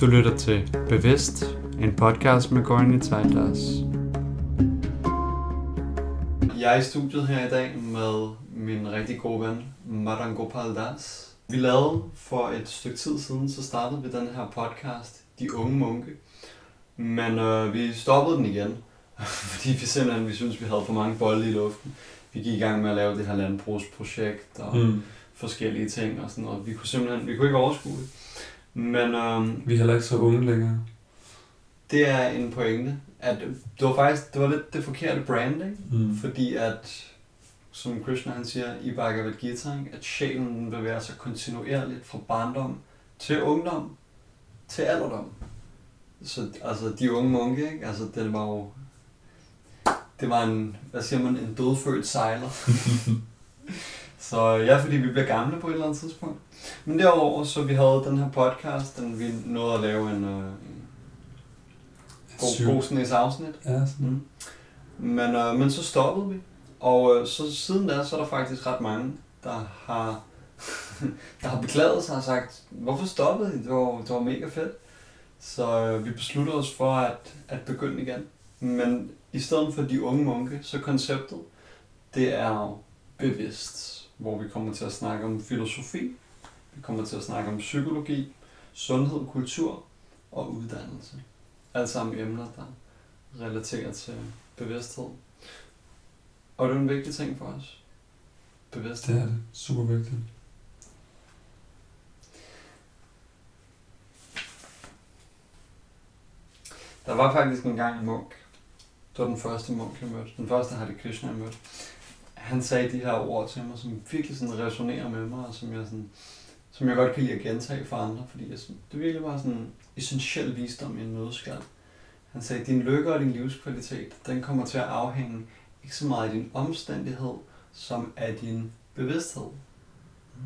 Du lytter til Bevidst, en podcast med Gorni Tejdas. Jeg er i studiet her i dag med min rigtig gode ven, Madan Gopal Das. Vi lavede for et stykke tid siden, så startede vi den her podcast, De Unge Munke. Men øh, vi stoppede den igen, fordi vi simpelthen vi synes vi havde for mange bolde i luften. Vi gik i gang med at lave det her landbrugsprojekt og mm. forskellige ting og sådan noget. Vi kunne simpelthen vi kunne ikke overskue det. Men øhm, Vi er heller ikke så unge længere. det er en pointe, at det var faktisk det var lidt det forkerte branding, Mm. fordi at, som Krishna han siger i Bhagavad Gita, ikke, at sjælen bevæger sig kontinuerligt fra barndom til ungdom til alderdom. Så altså de unge munke, ikke? altså det var jo, det var en, hvad siger man, en dødfødt sejler. Så ja, fordi vi bliver gamle på et eller andet tidspunkt. Men derudover, så vi havde den her podcast, den vi nåede at lave en, øh, en god, god sådan afsnit. Ja, sådan. Mm. Men, øh, men så stoppede vi. Og øh, så siden da, så er der faktisk ret mange, der har, der har beklaget sig og sagt, hvorfor stoppede I? Det var, det var mega fedt. Så øh, vi besluttede os for at, at begynde igen. Men i stedet for de unge munke, så konceptet, det er bevidst, hvor vi kommer til at snakke om filosofi, vi kommer til at snakke om psykologi, sundhed, kultur og uddannelse. Alt sammen emner, der relaterer til bevidsthed. Og det er en vigtig ting for os. Bevidsthed. Det er det. Super vigtigt. Der var faktisk en gang en munk. Det var den første munk, jeg mødte. Den første Hare Krishna, jeg mødte. Han sagde de her ord til mig, som virkelig sådan resonerer med mig, og som jeg, sådan, som jeg godt kan lide at gentage for andre, fordi jeg, sådan, det virkelig var sådan en essentiel visdom i en nødskal. Han sagde, din lykke og din livskvalitet, den kommer til at afhænge ikke så meget af din omstændighed, som af din bevidsthed. Mm.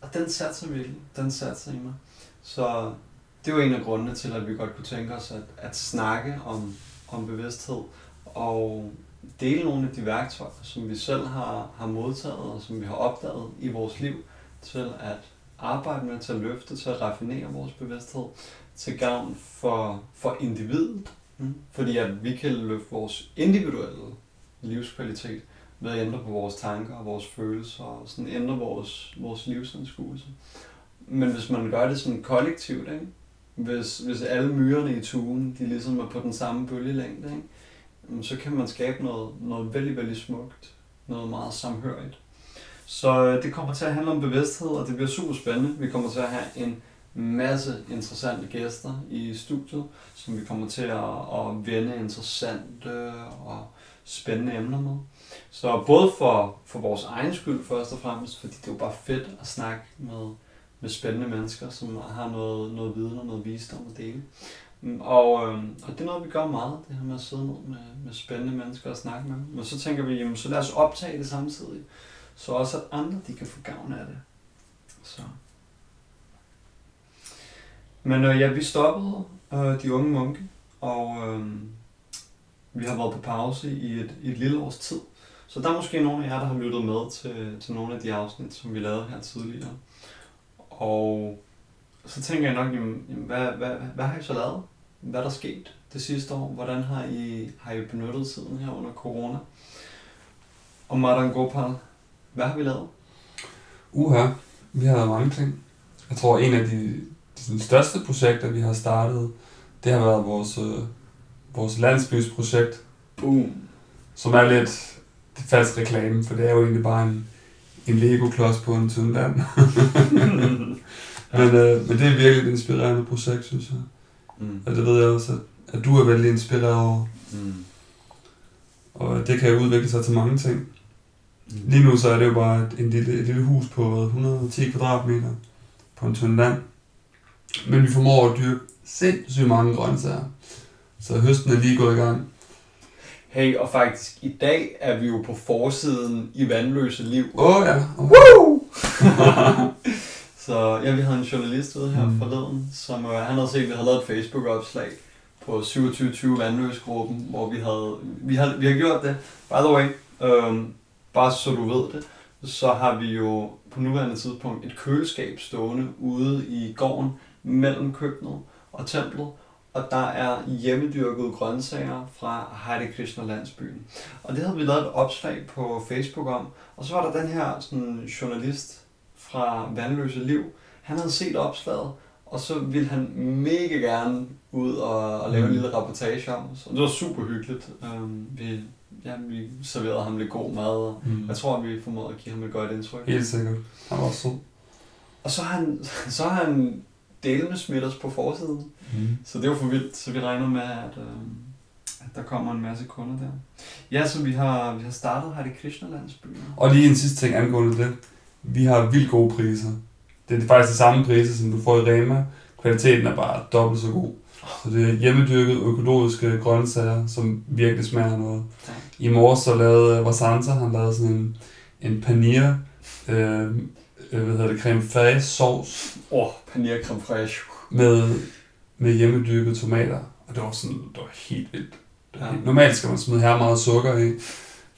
Og den satte sig virkelig. Den satte sig i mig. Så det var en af grundene til, at vi godt kunne tænke os at, at snakke om, om bevidsthed og dele nogle af de værktøjer, som vi selv har, har modtaget og som vi har opdaget i vores liv, til at arbejde med, til at løfte, til at raffinere vores bevidsthed, til gavn for, for individet. Mm. Fordi at vi kan løfte vores individuelle livskvalitet ved at ændre på vores tanker og vores følelser og sådan ændre vores, vores livsanskuelse. Men hvis man gør det sådan kollektivt, ikke? Hvis, hvis alle myrerne i tuen, de ligesom er på den samme bølgelængde, ikke? Så kan man skabe noget, noget vældig, vældig smukt. Noget meget samhørigt. Så øh, det kommer til at handle om bevidsthed, og det bliver super spændende. Vi kommer til at have en masse interessante gæster i studiet, som vi kommer til at, at vende interessante og spændende emner med. Så både for, for vores egen skyld først og fremmest, fordi det er jo bare fedt at snakke med, med spændende mennesker, som har noget, noget viden og noget visdom at dele. Mm, og, øh, og det er noget, vi gør meget, det her med at sidde ned med, med spændende mennesker og snakke med dem. Men så tænker vi, jamen, så lad os optage det samtidig, så også at andre de kan få gavn af det. Så. Men øh, ja, vi stoppede øh, de unge munke, og øh, vi har været på pause i et, i et lille års tid. Så der er måske nogle af jer, der har lyttet med til, til nogle af de afsnit, som vi lavede her tidligere. Og så tænker jeg nok, jamen, hvad, hvad, hvad, har I så lavet? Hvad er der sket det sidste år? Hvordan har I, har I benyttet tiden her under corona? Og Madan Gopal, hvad har vi lavet? Uha, vi har lavet mange ting. Jeg tror, en af de, de største projekter, vi har startet, det har været vores, øh, vores landsbysprojekt, Boom. som er lidt det falsk reklame, for det er jo egentlig bare en, en Lego-klods på en tynd land. men, øh, men det er virkelig et inspirerende projekt, synes jeg. mm. Og det ved jeg også, at, at du er vældig inspireret over. Mm. Og det kan jo udvikle sig til mange ting. Mm. Lige nu så er det jo bare et, en lille, et lille hus på hvad, 110 kvadratmeter på en tynd land. Men vi formår at dyrke sindssygt mange grøntsager. Så høsten er lige gået i gang. Hey, og faktisk i dag er vi jo på forsiden i Vandløse Liv. Åh oh, ja. Oh. Woo! så ja, vi havde en journalist ude her Mm. forleden, som øh, han havde set, at vi havde lavet et Facebook-opslag på 2720 Vandløs-gruppen, hvor vi havde, vi har, vi har gjort det. By the way, øhm, bare så du ved det, så har vi jo på nuværende tidspunkt et køleskab stående ude i gården mellem køkkenet og templet, og der er hjemmedyrkede grøntsager fra Hare Krishna landsbyen. Og det havde vi lavet et opslag på Facebook om, og så var der den her sådan, journalist fra Vandløse Liv, han havde set opslaget, og så ville han mega gerne ud og, og lave en Mm. lille reportage om os. Og det var super hyggeligt. Um, vi, ja, vi serverede ham lidt god mad, og Mm. jeg tror, vi formåede at give ham et godt indtryk. Helt sikkert. Han var sød. Og så har han, så har han med smidt os på forsiden. Mm. Så det var for vildt, så vi regner med, at, øh, at der kommer en masse kunder der. Ja, så vi har, vi har startet Hare Krishna landsbyen. Og lige en sidste ting angående det. Vi har vildt gode priser. Det er faktisk de samme priser, som du får i Rema. Kvaliteten er bare dobbelt så god. Så det er hjemmedyrket økologiske grøntsager, som virkelig smager noget. I morges så lavede Vasanta, han lavede sådan en, en paneer, øh, øh, hvad hedder det, creme fraiche sauce Åh, oh, paneer creme fraiche. med, med hjemmedyrkede tomater. Og det var sådan, det var helt vildt. Det var Ja. helt, normalt skal man smide her meget sukker i,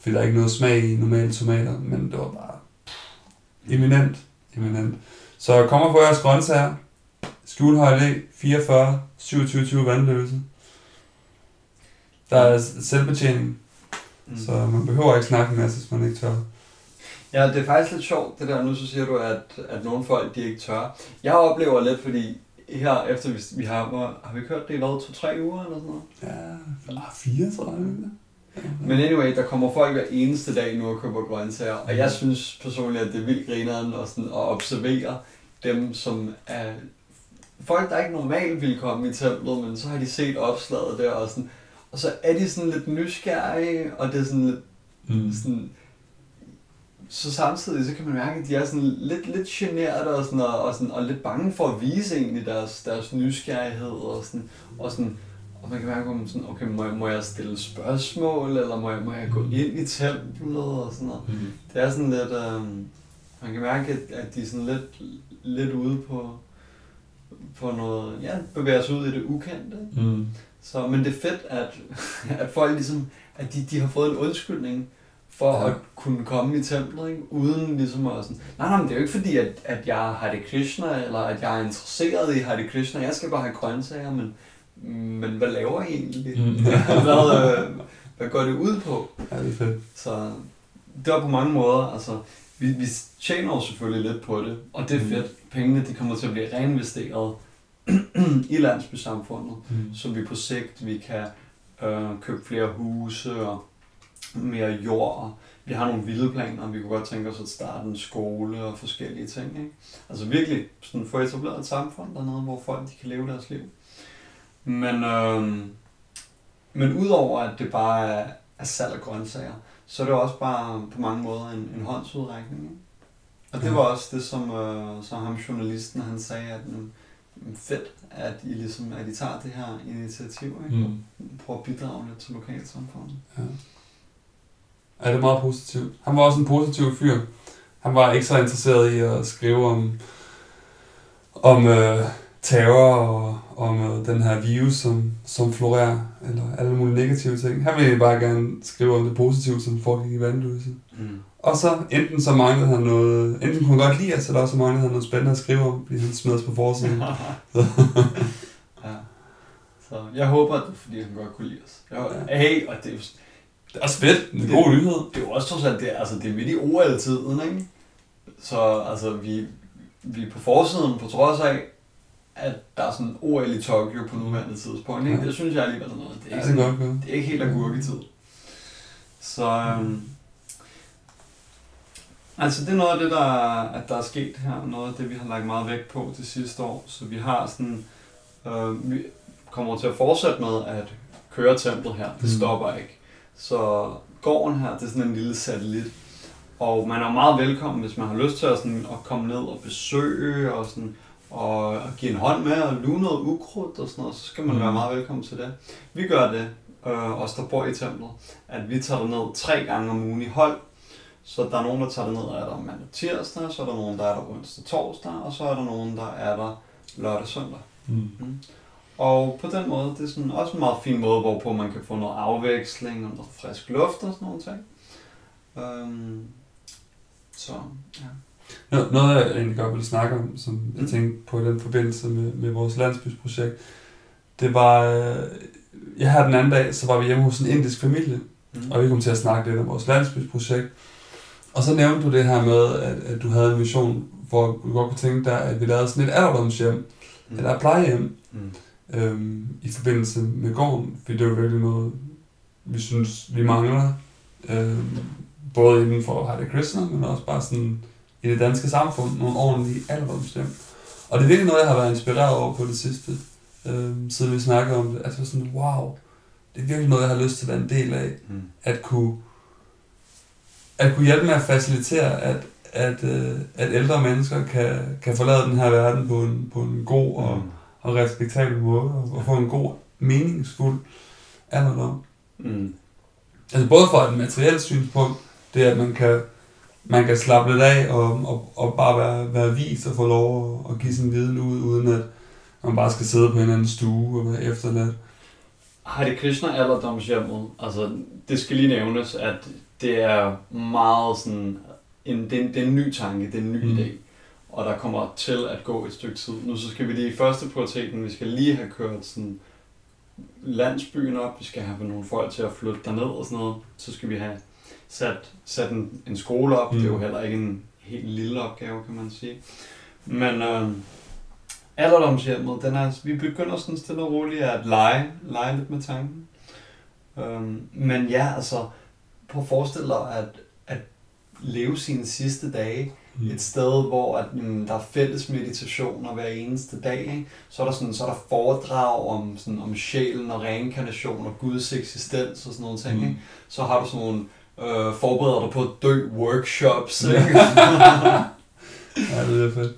fordi der er ikke noget smag i normale tomater, men det var bare eminent, eminent. Så kommer på jeres grøntsager. Skjulhøj Allé, 44, 2720 vandløse. Der er selvbetjening, Mm. så man behøver ikke snakke en masse, hvis man ikke tør. Ja, det er faktisk lidt sjovt, det der. Nu så siger du, at, at nogle folk, de ikke tør. Jeg oplever lidt, fordi her efter vi, vi har, hvor, har vi kørt det i hvad, to-tre uger eller sådan noget? Ja, ah, fire, tror jeg. Men anyway, der kommer folk hver eneste dag nu og køber grøntsager, og jeg synes personligt, at det er vildt grineren at, sådan, at observere dem, som er folk, der ikke normalt ville komme i templet, men så har de set opslaget der, og, sådan, og så er de sådan lidt nysgerrige, og det er sådan lidt Mm. sådan, så samtidig så kan man mærke, at de er sådan lidt, lidt generet og, sådan, og, og, sådan, og lidt bange for at vise egentlig deres, deres nysgerrighed og sådan, og sådan, og man kan mærke, om sådan, okay, må jeg, må jeg stille spørgsmål, eller må jeg, må jeg gå ind i templet og sådan noget. Mm. Det er sådan lidt, øh, man kan mærke, at, at de er sådan lidt, lidt ude på, på noget, ja, bevæger sig ud i det ukendte. Mm. Så, men det er fedt, at, at folk ligesom, at de, de har fået en undskyldning for Ja. at kunne komme i templet, ikke? uden ligesom at sådan, nej, nej, men det er jo ikke fordi, at, at jeg har Hare Krishna, eller at jeg er interesseret i Hare Krishna, jeg skal bare have grøntsager, men, men hvad laver I egentlig? Mm. hvad, øh, hvad går det ud på? Ja, det er fedt. Så det var på mange måder, altså, vi, vi tjener jo selvfølgelig lidt på det, og det er Mm. fedt. Pengene, de kommer til at blive reinvesteret i landsbysamfundet Mm. så vi på sigt vi kan øh, købe flere huse og mere jord. Og vi har nogle vilde planer, vi kunne godt tænke os at starte en skole og forskellige ting. Ikke? Altså virkelig sådan få etableret et samfund dernede, hvor folk de kan leve deres liv. Men, øh, men udover at det bare er, er salg af grøntsager, så er det også bare på mange måder en, en håndsudrækning. Ikke? Og det var også det, som, øh, som ham journalisten han sagde, at mm, fedt, at I, ligesom, at I tager det her initiativ, ikke? Mm. Prøv at bidrage lidt til lokalsamfundet. Ja. ja, det er meget positivt. Han var også en positiv fyr. Han var ikke så interesseret i at skrive om, om øh, terror og om øh, den her virus, som, som florerer, eller alle mulige negative ting. Han ville bare gerne skrive om det positive, som foregik i vandløse. Mm. Og så enten så manglede han noget, enten kunne han godt lide os, eller også så manglede han noget spændende at skrive om, fordi han smed på forsiden. ja. Så jeg håber, at det er, fordi han godt kunne lide os. Jeg, Ja. Hey, og det er, Det er også fedt. Det er en god nyhed. det er jo også trods alt, det er, altså, det er midt i OL-tiden, ikke? Så altså, vi, vi er på forsiden på trods af, at der er sådan OL i Tokyo på nuværende tidspunkt. Ikke? Ja. Det synes jeg alligevel er noget. Det er Ja, ikke, det er godt det er ikke helt agurketid. Så øhm, altså det er noget af det, der, at der er sket her. Noget af det, vi har lagt meget vægt på det sidste år. Så vi har sådan, øh, vi kommer til at fortsætte med at køre templet her. Det Mm. stopper ikke. Så gården her, det er sådan en lille satellit. Og man er meget velkommen, hvis man har lyst til at, sådan, at komme ned og besøge og, sådan, og, og give en hånd med og luge noget ukrudt og sådan noget, så skal man Mm. være meget velkommen til det. Vi gør det, øh, os der bor i templet, at vi tager ned tre gange om ugen i hold. Så der er nogen, der tager det ned, er der mandag tirsdag, så er der nogen, der er der onsdag torsdag, og så er der nogen, der er der lørdag søndag. Mm. Og på den måde, det er sådan også en meget fin måde, hvorpå man kan få noget afveksling og noget frisk luft og sådan nogle ting. Øhm, så, ja. Noget, noget jeg egentlig godt ville snakke om, som jeg Mm. tænkte på i den forbindelse med, med vores landsbysprojekt, det var, øh, jeg her den anden dag, så var vi hjemme hos en indisk familie, Mm. og vi kom til at snakke lidt om vores landsbysprojekt. Og så nævnte du det her med, at, at du havde en mission, hvor du godt kunne tænke dig, at vi lavede sådan et alderdomshjem, Mm. eller et plejehjem, Mm. øhm, i forbindelse med gården, fordi det er jo virkelig noget, vi synes, vi mangler, øhm, både inden for Hare Krishna, men også bare sådan i det danske samfund, nogle ordentlige alderdomshjem. Og det er virkelig noget, jeg har været inspireret over på det sidste, øhm, siden vi snakkede om det. Altså sådan, wow, det er virkelig noget, jeg har lyst til at være en del af, Mm. at kunne, at kunne hjælpe med at facilitere, at, at, øh, at ældre mennesker kan, kan forlade den her verden på en, på en god og, Mm. og respektabel måde, og, og få en god, meningsfuld alderdom. Mm. Altså både fra et materielt synspunkt, det er, at man kan, man kan slappe lidt af og, og, og bare være, være vis og få lov at, at give sin viden ud, uden at man bare skal sidde på en anden stue og være efterladt. Hare Krishna alderdomshjemmet, altså det skal lige nævnes, at det er meget sådan, en, det, er, en, det er en ny tanke, det er en ny mm. idé, og der kommer til at gå et stykke tid. Nu så skal vi lige i første prioriteten, vi skal lige have kørt sådan landsbyen op, vi skal have nogle folk til at flytte derned og sådan noget, så skal vi have sat, sat en, en skole op, Mm. mm. det er jo heller ikke en helt lille opgave, kan man sige. Men øh, alderdomshjemmet, den er, vi begynder sådan stille og roligt at lege, lege lidt med tanken. Øhm, men ja, altså, prøv at forestille dig at, at leve sine sidste dage Mm. et sted, hvor at, mm, der er fælles meditationer hver eneste dag. Ikke? Så er der sådan, så er der foredrag om, sådan, om sjælen og reinkarnation og Guds eksistens og sådan nogle ting. Mm. Ikke? Så har du sådan nogle øh, forbereder dig på at dø workshops. Ikke? Ja, det er fedt.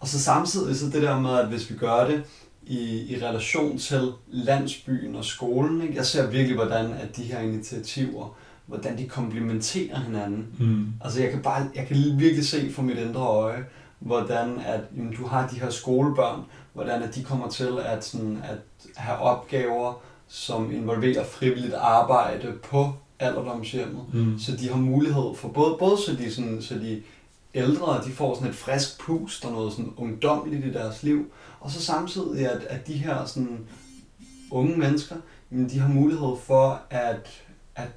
Og så samtidig så det der med, at hvis vi gør det i, i relation til landsbyen og skolen, ikke? jeg ser virkelig, hvordan at de her initiativer, hvordan de komplementerer hinanden. Mm. Altså jeg kan, bare, jeg kan virkelig se fra mit indre øje, hvordan at jamen, du har de her skolebørn, hvordan at de kommer til at, sådan, at have opgaver, som involverer frivilligt arbejde på alderdomshjemmet. Mm. Så de har mulighed for både, både så de, sådan, så de ældre de får sådan et frisk pust og noget sådan ungdomligt i deres liv, og så samtidig at, at de her sådan unge mennesker, jamen, de har mulighed for at, at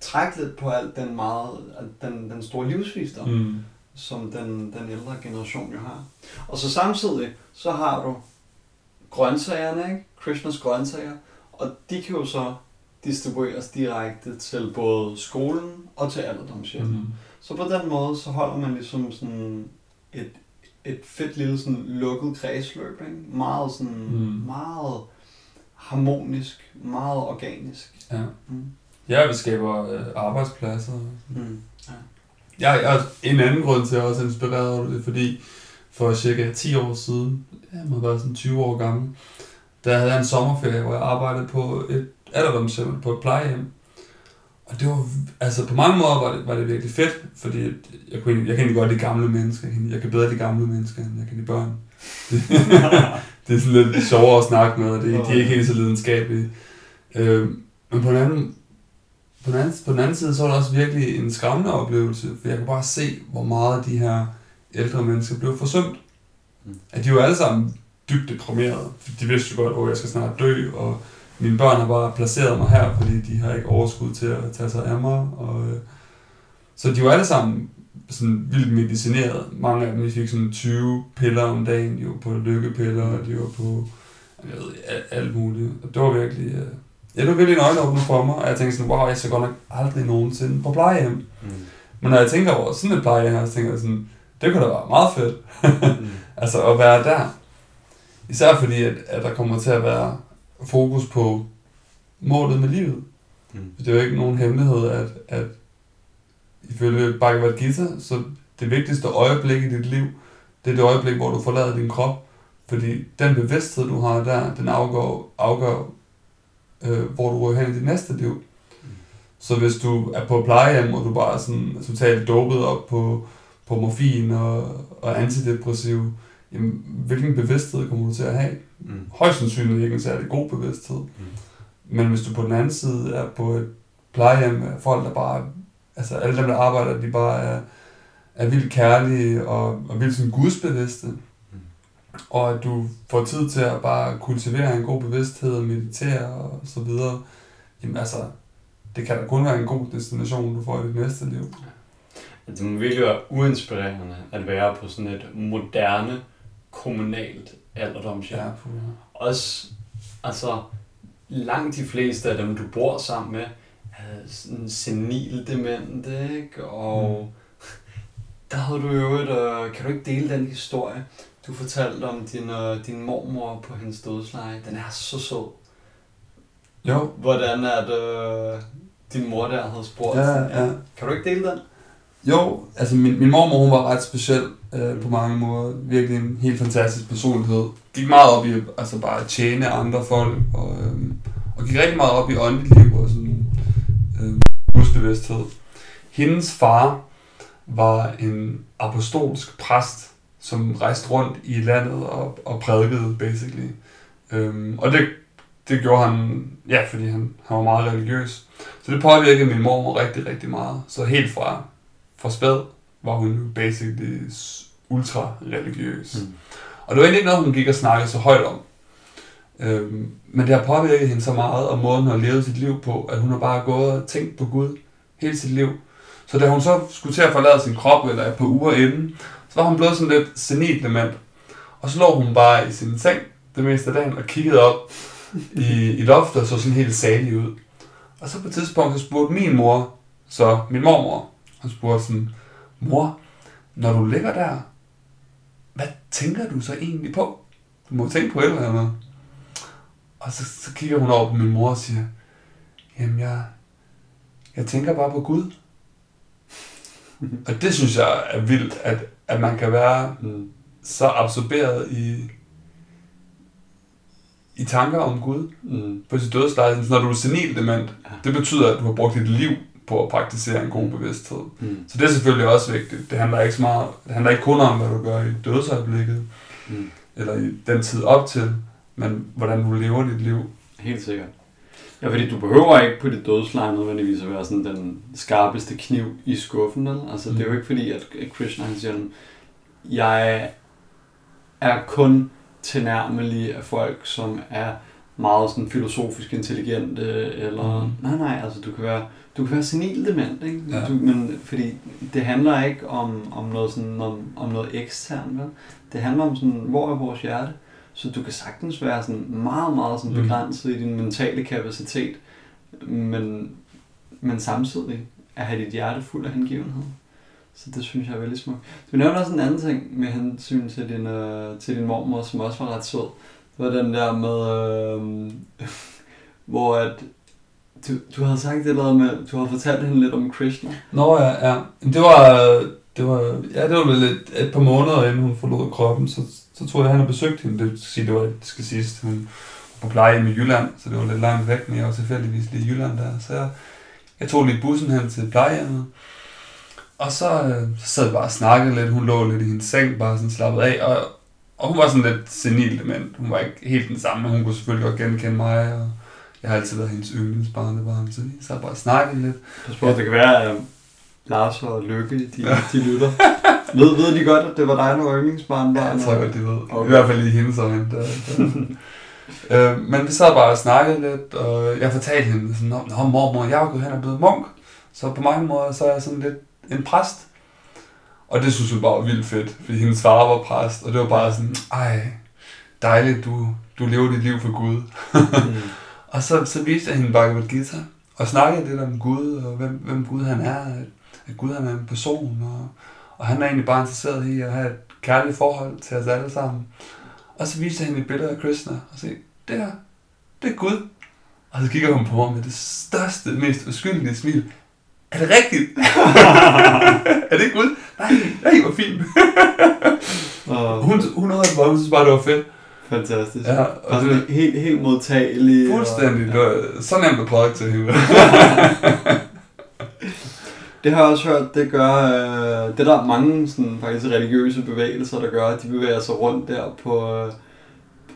trække lidt på alt den meget, den, den store livsvisdom, Mm. som den, den ældre generation jo har. Og så samtidig, så har du grøntsagerne, ikke? Krishnas grøntsager, og de kan jo så distribueres direkte til både skolen og til alderdomshjemmet. Mm. Så på den måde, så holder man ligesom sådan et, et fedt lille sådan lukket kredsløb, ikke? Meget sådan, Mm. meget harmonisk, meget organisk. Ja. Mm. Ja, vi skaber øh, arbejdspladser. Mm. Jeg, jeg, en anden grund til, at jeg også er inspireret over det, fordi for cirka 10 år siden, jeg må været sådan 20 år gammel, der havde jeg en sommerferie, hvor jeg arbejdede på et alderdomshjem, på et plejehjem. Og det var, altså på mange måder var det, var det virkelig fedt, fordi jeg, kunne, jeg kan egentlig godt lide gamle mennesker. Jeg kan, jeg kan bedre lide gamle mennesker, end jeg kan lide børn. Det, det er sådan lidt sjovere at snakke med, og det, de er ikke helt så lidenskabelige. Øh, men på den, anden, på, den anden, på den anden side, så var det også virkelig en skræmmende oplevelse, for jeg kunne bare se, hvor meget de her ældre mennesker blev forsømt. Mm. At de var alle sammen dybt deprimerede. De vidste jo godt, at jeg skal snart dø, og mine børn har bare placeret mig her, fordi de har ikke overskud til at tage sig af mig. Og, øh, så de var alle sammen sådan vildt medicineret. Mange af dem de fik sådan 20 piller om dagen, de var på lykkepiller, og de var på jeg ved, alt, alt muligt. Og det var virkelig, øh, ja, det var virkelig en øjenåbner for mig, og jeg tænkte sådan, wow, jeg skal godt nok aldrig nogensinde på plejehjem. Mm. Men når jeg tænker over sådan et plejehjem her, så tænker jeg sådan, det kunne da være meget fedt, Mm. altså at være der. Især fordi, at, at der kommer til at være fokus på målet med livet. Mm. Det er jo ikke nogen hemmelighed, at, at ifølge Bhagavad Gita, så det vigtigste øjeblik i dit liv, det er det øjeblik, hvor du forlader din krop. Fordi den bevidsthed, du har der, den afgør, afgør øh, hvor du går hen i dit næste liv. Så hvis du er på plejehjem, og du bare er sådan totalt dopet op på, på morfin og, og antidepressiv, jamen, hvilken bevidsthed kommer du til at have? Mm. Højst sandsynligt ikke en særlig god bevidsthed. Mm. Men hvis du på den anden side er på et plejehjem med folk, der bare... Altså alle dem, der arbejder, de bare er, er vildt kærlige og, og vildt sådan gudsbevidste. Og at du får tid til at bare kultivere en god bevidsthed og meditere og så videre. Jamen altså, det kan da kun være en god destination, du får i dit næste liv. Det må virkelig være uinspirerende at være på sådan et moderne, kommunalt alderdomshjem. Ja, puh, ja. Også, altså, langt de fleste af dem, du bor sammen med, er sådan senil demente, ikke? Og mm. der havde du jo et, øh, kan du ikke dele den historie, du fortalte om din, øh, din mormor på hendes dødsleje? Den er så sød. Jo, Hvordan at øh, din mor der havde spurgt. Ja, ja. Kan du ikke dele den? Jo, altså min, min mormor hun var ret speciel øh, på mange måder. Virkelig en helt fantastisk personlighed. Gik meget op i altså bare at tjene andre folk, og, øh, og gik rigtig meget op i åndeligt liv og sådan øh, gudsbevidsthed. Hendes far var en apostolsk præst, som rejste rundt i landet og, og prædikede, basically. Øhm, og det, det gjorde han, ja, fordi han, han var meget religiøs. Så det påvirkede min mormor rigtig, rigtig meget. Så helt fra, fra spæd var hun basically s- ultra religiøs. Mm. Og det var egentlig ikke noget, hun gik og snakkede så højt om. Øhm, men det har påvirket hende så meget, og måden hun har levet sit liv på, at hun har bare gået og tænkt på Gud hele sit liv. Så da hun så skulle til at forlade sin krop, eller et par uger inden, så var hun blevet sådan lidt senil dement. Og så lå hun bare i sin seng det meste af dagen og kiggede op i, i loftet og så sådan helt salig ud. Og så på et tidspunkt så spurgte min mor, så min mormor, hun spurgte sådan, mor, når du ligger der, hvad tænker du så egentlig på? Du må tænke på et eller andet. Og så, så kigger hun over på min mor og siger, jamen jeg, jeg tænker bare på Gud. og det synes jeg er vildt, at, at man kan være Mm. så absorberet i, i tanker om Gud Mm. på sit dødsleje. Når du er senil dement, Ja. det betyder, at du har brugt dit liv på at praktisere en god bevidsthed. Mm. Så det er selvfølgelig også vigtigt. Det handler ikke, så meget, det handler ikke kun om, hvad du gør i dødsøjeblikket, Mm. eller i den tid op til, men hvordan du lever dit liv. Helt sikkert. Ja, fordi du behøver ikke på dit dødsleje nødvendigvis at være sådan den skarpeste kniv i skuffen, vel? Altså, det er jo Mm. ikke fordi, at at Krishna han siger, jeg er kun tilnærmelig af folk, som er meget sådan filosofisk intelligente, eller... Mm. Nej, nej, altså du kan være, du kan være senil dement, ikke? Ja. Du, men fordi det handler ikke om, om noget sådan, om, om noget eksternt, vel? Det handler om sådan, hvor er vores hjerte? Så du kan sagtens være sådan meget, meget sådan Mm. begrænset i din mentale kapacitet, men, men samtidig at have dit hjerte fuld af hengivenhed. Så det synes jeg er veldig smukt. Du nævner også en anden ting med hensyn til din, øh, til din mormor, som også var ret sød. Det var den der med, øh, hvor at du, du havde sagt det eller andet med, du har fortalt hende lidt om Krishna. Nå ja, ja. Det var, det var, ja, det var vel et, et par måneder inden hun forlod kroppen, så, så tror jeg, han har besøgt hende. Det, skal, sige, det, var, det skal siges, hun på plejehjem i Jylland, så det var lidt langt væk, men jeg var tilfældigvis lige i Jylland der. Så jeg, jeg tog lige bussen hen til plejehjemmet, og så, øh, så sad vi bare og snakkede lidt. Hun lå lidt i hendes seng, bare sådan slappet af, og, og hun var sådan lidt senil men Hun var ikke helt den samme, men hun kunne selvfølgelig godt genkende mig, og jeg har altid været hendes yndlingsbarnebarn, så vi sad bare og snakkede lidt. Jeg spurgte, det kan være, at Lars og Lykke, de, de lytter. ved, ved de godt, at det var dig, der var yndlingsbarn? Ja, jeg tror godt, de ved. Okay. I hvert fald i hendes øjne. Der, der. øh, men vi sad bare og snakkede lidt, og jeg fortalte hende sådan, Nå, mormor, jeg er gået hen og blevet munk. Så på mange måder, så er jeg sådan lidt en præst. Og det synes hun bare var vildt fedt, fordi hendes far var præst, og det var bare sådan, ej, dejligt, du, du lever dit liv for Gud. Mm. Og så, så viste jeg hende Bhagavad Gita, og snakkede lidt om Gud, og hvem, hvem Gud han er, at, at Gud han er en person, og, og han er egentlig bare interesseret i at have et kærligt forhold til os alle sammen. Og så viste jeg hende et billede af Krishna, og sagde, det her, det er Gud. Og så kigger hun på mig med det største, mest uskyldige smil. Er det rigtigt? er det Gud? Nej, nej, hvor fint. Hun, hun nåede bare, hun synes bare, det var fedt. Fantastisk. Ja, og sådan det, helt, helt modtagelig. fuldstændig, Og, var så nemt at prædike til hende. Det har jeg også hørt, det gør, øh, det er der mange sådan, faktisk religiøse bevægelser, der gør, at de bevæger sig rundt der på, øh,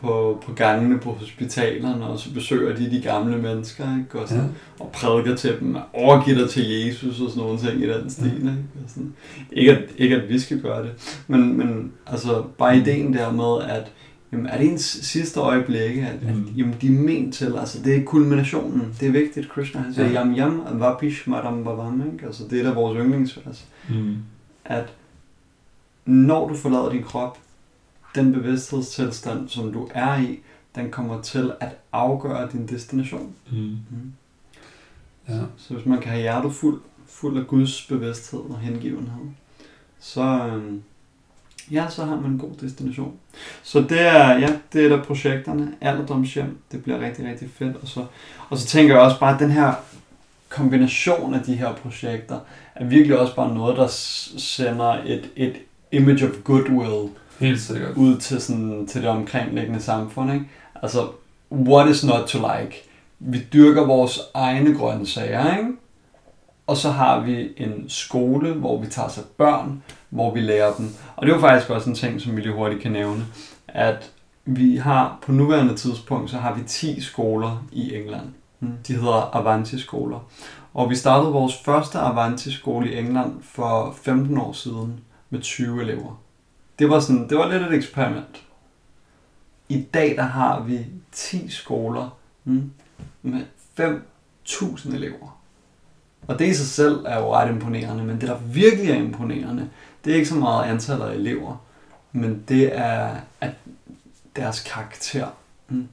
på, på gangene på hospitalerne, og så besøger de de gamle mennesker, ikke? Og, sådan, Ja. og prædiker til dem, og overgiver dig til Jesus og sådan nogle ting i den stil. Ikke? Og sådan. Ikke, at, ikke at vi skal gøre det, men, men altså, bare ideen der med, at jamen, er det ens sidste øjeblikke, at, at Mm. jamen, de er ment til, altså det er kulminationen, det er vigtigt, Krishna han siger, Ja. yam yam, vapish maram bavam, ikke? altså det er da vores yndlingsvers, Mm. at når du forlader din krop, den bevidsthedstilstand, som du er i, den kommer til at afgøre din destination. Mm. Mm. Ja. Så hvis man kan have hjertet fuld, fuld af Guds bevidsthed og hengivenhed, så, øhm, ja, så har man en god destination. Så det er, ja, det er der projekterne. Alderdomshjem, det bliver rigtig, rigtig fedt. Og så, og så tænker jeg også bare, at den her kombination af de her projekter, er virkelig også bare noget, der sender et, et image of goodwill Helt sikkert. ud til, sådan, til det omkringliggende samfund. Ikke? Altså, what is not to like? Vi dyrker vores egne grøntsager, ikke? og så har vi en skole, hvor vi tager af børn, hvor vi lærer dem. Og det jo faktisk også en ting, som vi lige hurtigt kan nævne, at vi har på nuværende tidspunkt, så har vi 10 skoler i England. Mm, De hedder Avanti-skoler. Og vi startede vores første Avanti-skole i England for 15 år siden med 20 elever. Det var, sådan, det var lidt et eksperiment. I dag der har vi 10 skoler mm, med 5.000 elever. Og det i sig selv er jo ret imponerende, men det der virkelig er imponerende, det er ikke så meget antallet af elever, men det er at deres karakter. Mm.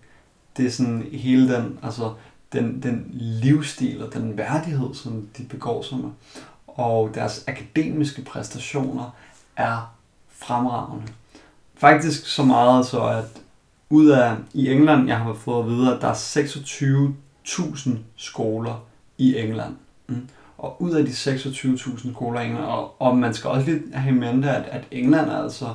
Det er sådan hele den, altså den, den livsstil og den værdighed, som de begår sig med. Og deres akademiske præstationer er fremragende. Faktisk så meget så, at ud af, i England, jeg har fået at vide, at der er 26.000 skoler i England. Mm. Og ud af de 26.000 skoler i England, og, og man skal også lige have i mente, at, at England er altså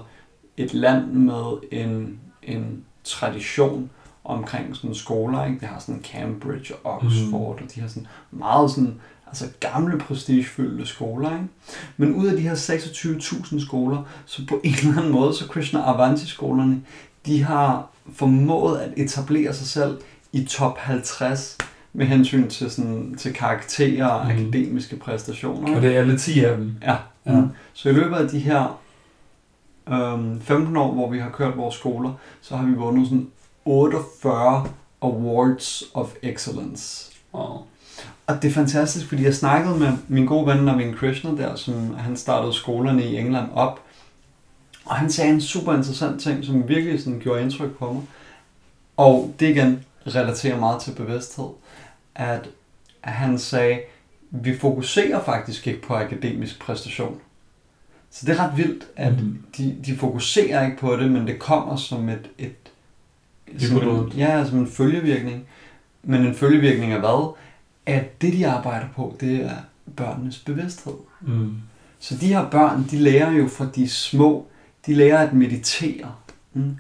et land med en, en tradition omkring sådan skoler. Ikke? Det har sådan Cambridge og Oxford, mm. og de har sådan meget sådan, altså gamle prestigefyldte skoler. Ikke? Men ud af de her 26.000 skoler, så på en eller anden måde, så Krishna Avanti-skolerne, de har formået at etablere sig selv i top 50 med hensyn til, sådan, til karakterer og Mhm. akademiske præstationer. Og det er alle 10 af dem. Ja. Ja. ja. Så i løbet af de her øhm, 15 år, hvor vi har kørt vores skoler, så har vi vundet sådan 48 Awards of Excellence. Wow. Og det er fantastisk, fordi jeg snakkede med min gode ven Navin Krishna der, som han startede skolerne i England op. Og han sagde en super interessant ting, som virkelig sådan gjorde indtryk på mig. Og det igen relaterer meget til bevidsthed. At, han sagde, vi fokuserer faktisk ikke på akademisk præstation. Så det er ret vildt, at Mhm. de, de fokuserer ikke på det, men det kommer som et, et som en, ja, som en følgevirkning. Men en følgevirkning af hvad? At det, de arbejder på, det er børnenes bevidsthed. Mm. Så de her børn, de lærer jo fra de små, de lærer at meditere. Mm.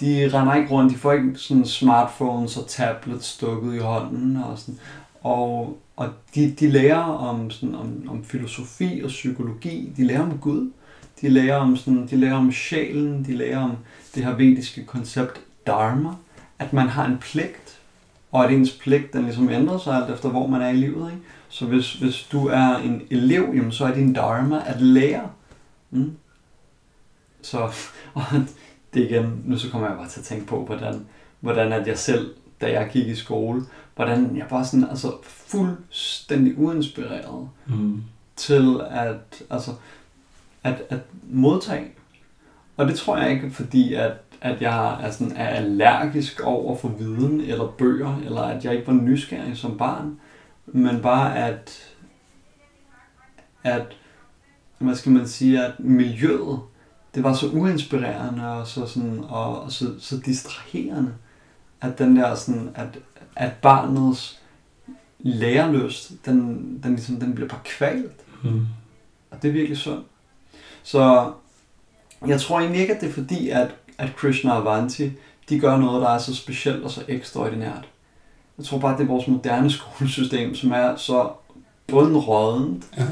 De render ikke rundt, de får ikke sådan smartphones og tablets stukket i hånden og sådan. Og, og de, de lærer om, sådan, om, om filosofi og psykologi, de lærer om Gud, de lærer om, sådan, de lærer om sjælen, de lærer om det her vediske koncept dharma, at man har en pligt, og at ens pligt den ligesom ændrer sig alt efter, hvor man er i livet. Ikke? Så hvis, hvis du er en elev, jamen, så er din dharma at lære. Mm. Så og det igen, nu så kommer jeg bare til at tænke på, hvordan, hvordan at jeg selv, da jeg gik i skole, hvordan jeg bare sådan, altså fuldstændig uinspireret Mm. til at, altså, at, at modtage. Og det tror jeg ikke, fordi at, at jeg er, sådan, er allergisk over for viden eller bøger, eller at jeg ikke var nysgerrig som barn, men bare at, at hvad skal man sige, at miljøet, det var så uinspirerende og så, sådan, og, og så, så distraherende, at den der sådan, at, at barnets lærerlyst, den, den, ligesom, den bliver bare kvalt. Mm. Og det er virkelig synd. Så jeg tror egentlig ikke, at det er fordi, at, at Krishna og Avanti, de gør noget, der er så specielt og så ekstraordinært. Jeg tror bare, at det er vores moderne skolesystem, som er så bundrådent, Ja.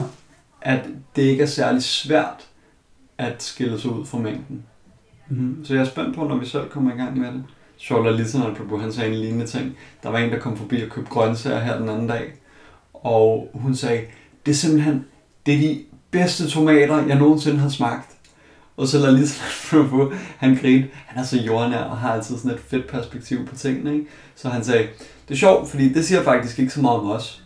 at det ikke er særlig svært at skille sig ud fra mængden. Mm. Så jeg er spændt på, når vi selv kommer i gang med det. Shola Prabhu, han sagde en lignende ting. Der var en, der kom forbi og købte grøntsager her den anden dag, og hun sagde, det er simpelthen, det er de bedste tomater, jeg nogensinde har smagt. Og så lader Litanal Prabhu, han grinte, han er så jordnær og har altid sådan et fedt perspektiv på tingene, ikke? Så han sagde, det er sjovt, fordi det siger faktisk ikke så meget om os.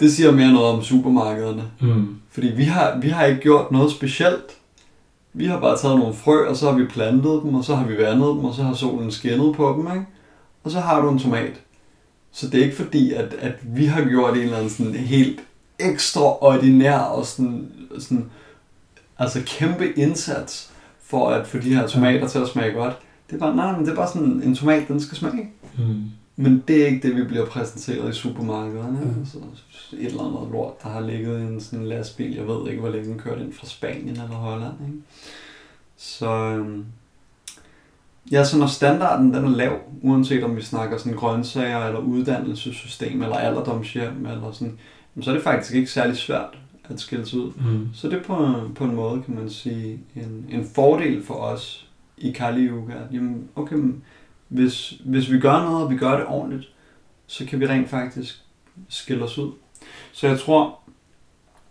Det siger mere noget om supermarkederne. Mm. Fordi vi har, vi har ikke gjort noget specielt. Vi har bare taget nogle frø, og så har vi plantet dem, og så har vi vandet dem, og så har solen skinnet på dem, ikke? Og så har du en tomat. Så det er ikke fordi, at, at vi har gjort en eller anden sådan helt ekstraordinær og sådan, sådan altså kæmpe indsats for at få de her tomater til at smage godt. Det er bare, nej, men det er bare sådan, en tomat, den skal smage. Mm. Men det er ikke det, vi bliver præsenteret i supermarkederne. Ja. Altså, et eller andet lort, der har ligget i en sådan lastbil. Jeg ved ikke, hvor længe den kørte ind fra Spanien eller Holland. Ikke? Så øhm, ja, så når standarden den er lav, uanset om vi snakker sådan grøntsager eller uddannelsessystem eller alderdomshjem eller sådan, så er det faktisk ikke særlig svært at skille sig ud. Mm. Så det er på, på en måde, kan man sige, en, en fordel for os i Kali Yoga. At, jamen, okay, men hvis, hvis vi gør noget, og vi gør det ordentligt, så kan vi rent faktisk skille os ud. Så jeg tror,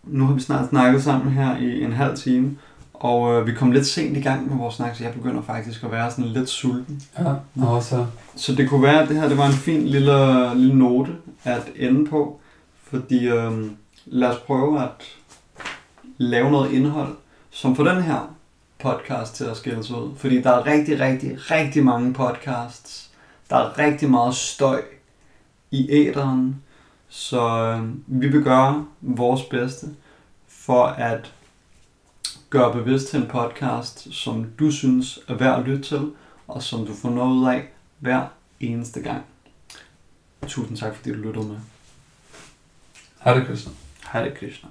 nu har vi snart snakket sammen her i en halv time, og øh, vi kom lidt sent i gang med vores snak, så jeg begynder faktisk at være sådan lidt sulten. Ja, og så... Så det kunne være, at det her det var en fin lille, lille note at ende på, fordi øh, lad os prøve at lave noget indhold, som får den her podcast til at skille sig ud. Fordi der er rigtig, rigtig, rigtig mange podcasts. Der er rigtig meget støj i æderen. Så øh, vi vil gøre vores bedste for at gøre bevidst til en podcast, som du synes er værd at lytte til, og som du får noget ud af hver eneste gang. Tusind tak, fordi du lyttede med. Hare Krishna. Hare Krishna.